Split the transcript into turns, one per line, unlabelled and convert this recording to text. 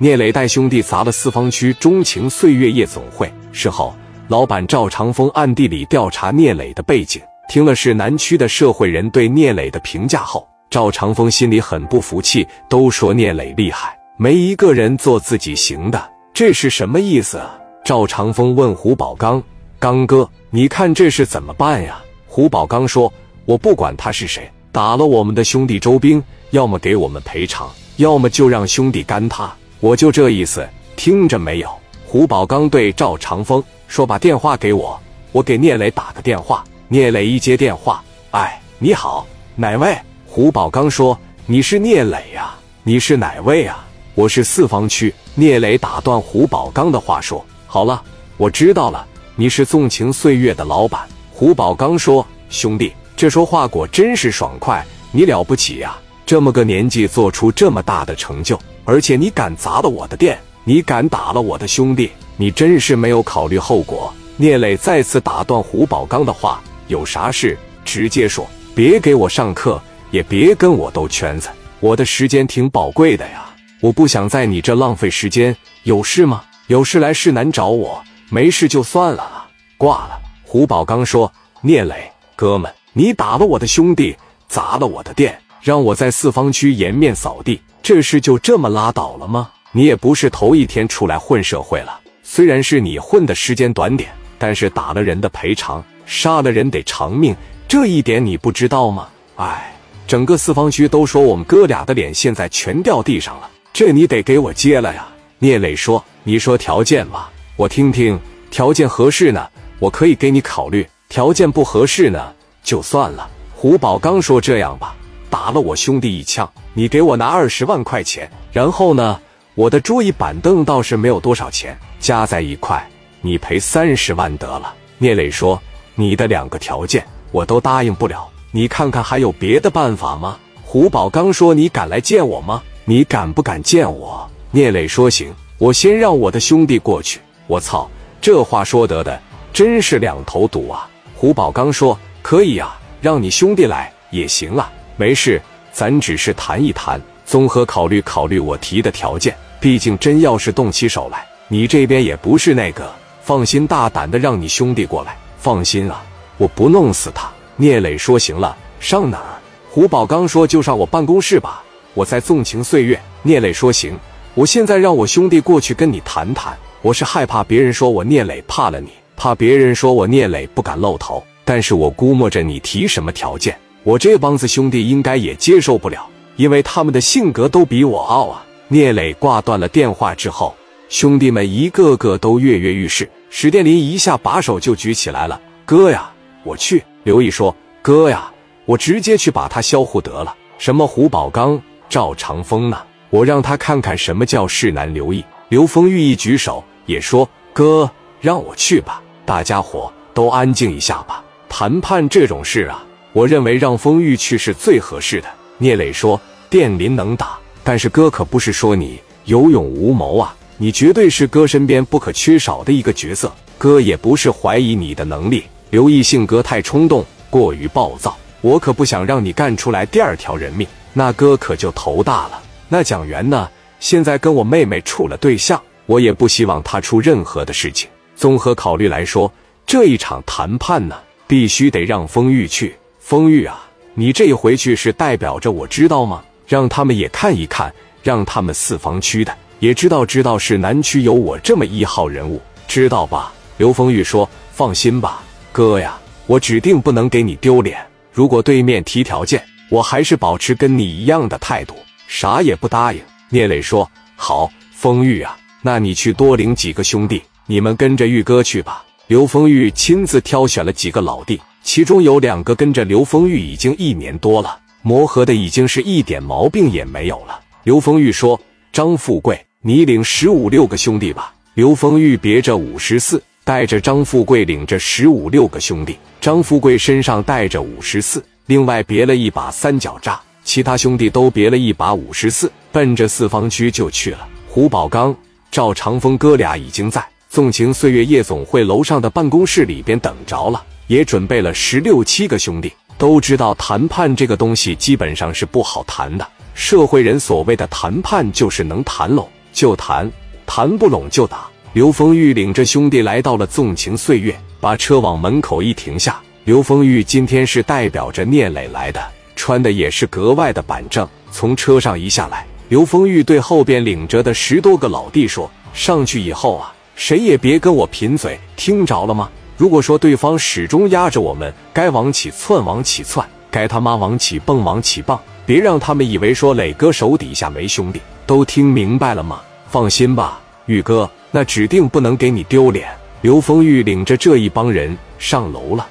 聂磊带兄弟砸了四方区钟情岁月夜总会。事后，老板赵长风暗地里调查聂磊的背景，听了市南区的社会人对聂磊的评价后，赵长风心里很不服气，都说聂磊厉害，没一个人做自己行的，这是什么意思？啊？赵长风问胡宝刚：“刚哥，你看这是怎么办呀？”胡宝刚说：“我不管他是谁，打了我们的兄弟周兵，要么给我们赔偿，要么就让兄弟干他。”我就这意思，听着没有？胡宝刚对赵长风说：“把电话给我，我给聂磊打个电话。”聂磊一接电话，哎，你好，哪位？胡宝刚说：“你是聂磊呀？你是哪位啊？我是四方区。”聂磊打断胡宝刚的话说：“好了，我知道了，你是纵情岁月的老板。”胡宝刚说：“兄弟，这说话果真是爽快，你了不起呀！这么个年纪做出这么大的成就。”而且你敢砸了我的店，你敢打了我的兄弟，你真是没有考虑后果。聂磊再次打断胡宝刚的话：“有啥事直接说，别给我上课，也别跟我兜圈子。我的时间挺宝贵的呀，我不想在你这浪费时间。有事吗？有事来市南找我，没事就算了啊。”挂了。胡宝刚说：“聂磊，哥们，你打了我的兄弟，砸了我的店，让我在四方区颜面扫地。”这事就这么拉倒了吗？你也不是头一天出来混社会了，虽然是你混的时间短点，但是打了人的赔偿，杀了人得偿命，这一点你不知道吗？哎，整个四方区都说我们哥俩的脸现在全掉地上了，这你得给我接了呀。聂磊说：“你说条件吧，我听听。条件合适呢，我可以给你考虑；条件不合适呢，就算了。”胡宝刚说：“这样吧。”打了我兄弟一枪，你给我拿二十万块钱。然后呢，我的桌椅板凳倒是没有多少钱，加在一块，你赔三十万得了。聂磊说：“你的两个条件我都答应不了，你看看还有别的办法吗？”胡宝刚说：“你敢来见我吗？你敢不敢见我？”聂磊说：“行，我先让我的兄弟过去。”我操，这话说得的真是两头堵啊！胡宝刚说：“可以啊，让你兄弟来也行啊。”没事，咱只是谈一谈，综合考虑考虑我提的条件。毕竟真要是动起手来，你这边也不是那个。放心，大胆的让你兄弟过来。放心啊，我不弄死他。聂磊说：“行了，上哪儿？”胡宝刚说：“就上我办公室吧，我在纵情岁月。”聂磊说：“行，我现在让我兄弟过去跟你谈谈。我是害怕别人说我聂磊怕了你，怕别人说我聂磊不敢露头。但是我估摸着你提什么条件。”我这帮子兄弟应该也接受不了，因为他们的性格都比我傲啊！聂磊挂断了电话之后，兄弟们一个个都跃跃欲试。史殿林一下把手就举起来了：“哥呀，我去！”刘毅说：“哥呀，我直接去把他销户得了。”什么胡宝刚、赵长风呢？我让他看看什么叫势难刘毅。刘丰玉一举手也说：“哥，让我去吧！大家伙都安静一下吧，谈判这种事啊。”我认为让风玉去是最合适的。聂磊说：“电林能打，但是哥可不是说你有勇无谋啊，你绝对是哥身边不可缺少的一个角色。哥也不是怀疑你的能力，刘毅性格太冲动，过于暴躁，我可不想让你干出来第二条人命，那哥可就头大了。那蒋元呢？现在跟我妹妹处了对象，我也不希望他出任何的事情。综合考虑来说，这一场谈判呢，必须得让风玉去。”风玉啊，你这一回去是代表着我知道吗？让他们也看一看，让他们四方区的也知道知道是南区有我这么一号人物，知道吧？刘丰玉说：“放心吧，哥呀，我指定不能给你丢脸。如果对面提条件，我还是保持跟你一样的态度，啥也不答应。”聂磊说：“好，丰玉啊，那你去多领几个兄弟，你们跟着玉哥去吧。”刘丰玉亲自挑选了几个老弟。其中有两个跟着刘丰玉已经一年多了，磨合的已经是一点毛病也没有了。刘丰玉说：“张富贵，你领十五六个兄弟吧。”刘丰玉别着五十四，带着张富贵领着十五六个兄弟。张富贵身上带着五十四，另外别了一把三角炸，其他兄弟都别了一把五十四，奔着四方区就去了。胡宝刚、赵长风哥俩已经在纵情岁月夜总会楼上的办公室里边等着了。也准备了十六七个兄弟，都知道谈判这个东西基本上是不好谈的。社会人所谓的谈判就是能谈拢，就谈，谈不拢就打。刘丰玉领着兄弟来到了纵情岁月，把车往门口一停下。刘丰玉今天是代表着聂磊来的，穿的也是格外的板正。从车上一下来，刘丰玉对后边领着的十多个老弟说：“上去以后啊，谁也别跟我贫嘴，听着了吗？如果说对方始终压着我们，该往起窜往起窜，该他妈往起蹦往起蹦，别让他们以为说磊哥手底下没兄弟。都听明白了吗？放心吧，玉哥，那指定不能给你丢脸。”刘丰玉领着这一帮人上楼了。